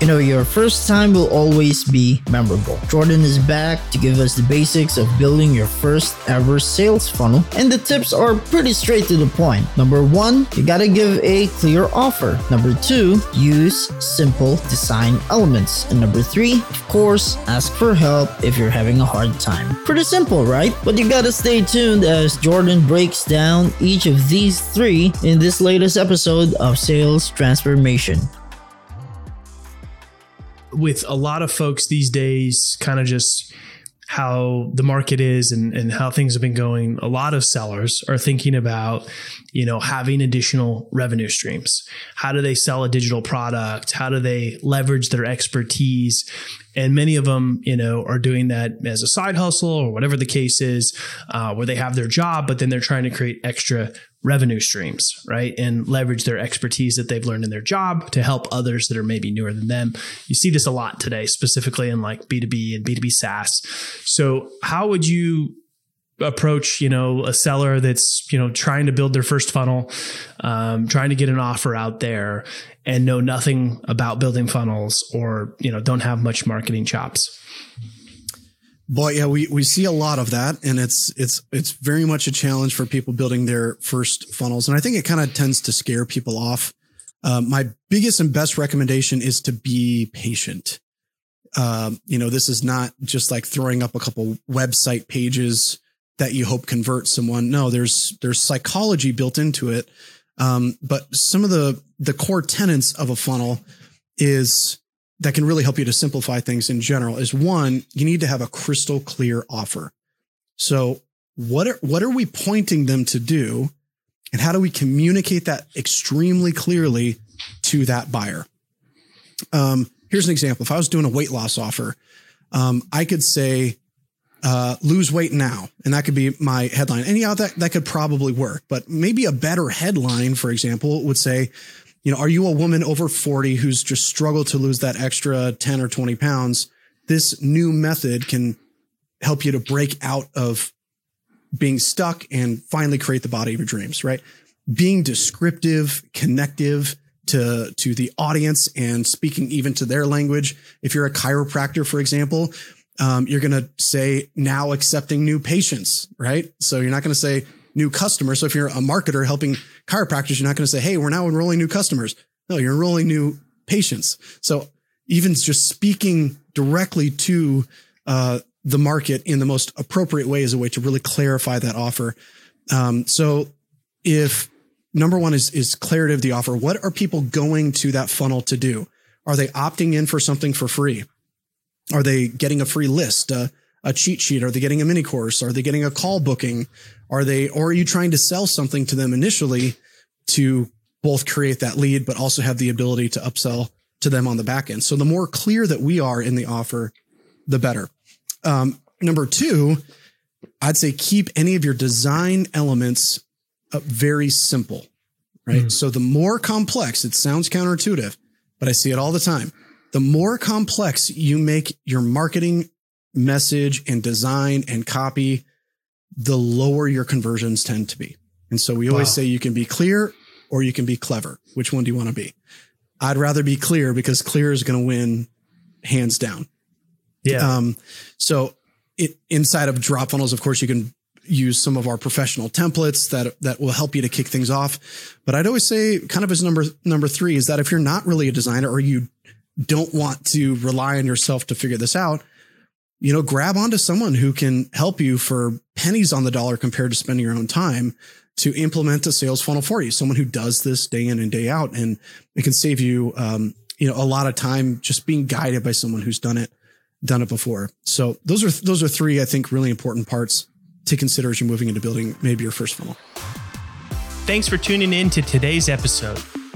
You know, your first time will always be memorable. Jordan is back to give us the basics of building your first ever sales funnel, and the tips are pretty straight to the point. Number one, you gotta give a clear offer. Number two, use simple design elements. And number three, of course, ask for help if you're having a hard time. Pretty simple, right? But you gotta stay tuned as Jordan breaks down each of these three in this latest episode of Sales Transformation with a lot of folks these days, kind of just how the market is and, and how things have been going, a lot of sellers are thinking about, you know, having additional revenue streams. How do they sell a digital product? How do they leverage their expertise? And many of them, you know, are doing that as a side hustle or whatever the case is, uh, where they have their job, but then they're trying to create extra revenue streams, right? And leverage their expertise that they've learned in their job to help others that are maybe newer than them. You see this a lot today, specifically in like B2B and B2B SaaS. So, how would you approach you know a seller that's you know trying to build their first funnel um, trying to get an offer out there and know nothing about building funnels or you know don't have much marketing chops Boy, yeah, we, we see a lot of that and it's, it's, it's very much a challenge for people building their first funnels. And I think it kind of tends to scare people off. Um, my biggest and best recommendation is to be patient. Um, you know, this is not just like throwing up a couple website pages that you hope convert someone. No, there's, there's psychology built into it. Um, but some of the, the core tenets of a funnel is that can really help you to simplify things in general is one, you need to have a crystal clear offer. So what are, what are we pointing them to do? And how do we communicate that extremely clearly to that buyer? Um, here's an example. If I was doing a weight loss offer, um, I could say, uh, lose weight now. And that could be my headline. And that, that could probably work, but maybe a better headline, for example, would say, you know, are you a woman over 40 who's just struggled to lose that extra 10 or 20 pounds? This new method can help you to break out of being stuck and finally create the body of your dreams, right? Being descriptive, connective to, to the audience and speaking even to their language. If you're a chiropractor, for example, um, you're going to say now accepting new patients, right? So you're not going to say new customers. So if you're a marketer helping chiropractors, you're not going to say, Hey, we're now enrolling new customers. No, you're enrolling new patients. So even just speaking directly to, uh, the market in the most appropriate way is a way to really clarify that offer. Um, so if number one is, is clarity of the offer, what are people going to that funnel to do? Are they opting in for something for free? Are they getting a free list? Uh, a cheat sheet? Are they getting a mini course? Are they getting a call booking? Are they, or are you trying to sell something to them initially to both create that lead, but also have the ability to upsell to them on the back end? So the more clear that we are in the offer, the better. Um, number two, I'd say keep any of your design elements uh, very simple, right? Mm. So the more complex, it sounds counterintuitive, but I see it all the time. The more complex you make your marketing message and design and copy, the lower your conversions tend to be. And so we always wow. say you can be clear or you can be clever. Which one do you want to be? I'd rather be clear because clear is going to win hands down. Yeah. Um, so it inside of DropFunnels, of course, you can use some of our professional templates that that will help you to kick things off. But I'd always say kind of as number number three is that if you're not really a designer or you don't want to rely on yourself to figure this out, you know, grab onto someone who can help you for pennies on the dollar compared to spending your own time to implement a sales funnel for you. Someone who does this day in and day out, and it can save you, um, you know, a lot of time just being guided by someone who's done it, done it before. So those are those are three, I think, really important parts to consider as you're moving into building maybe your first funnel. Thanks for tuning in to today's episode.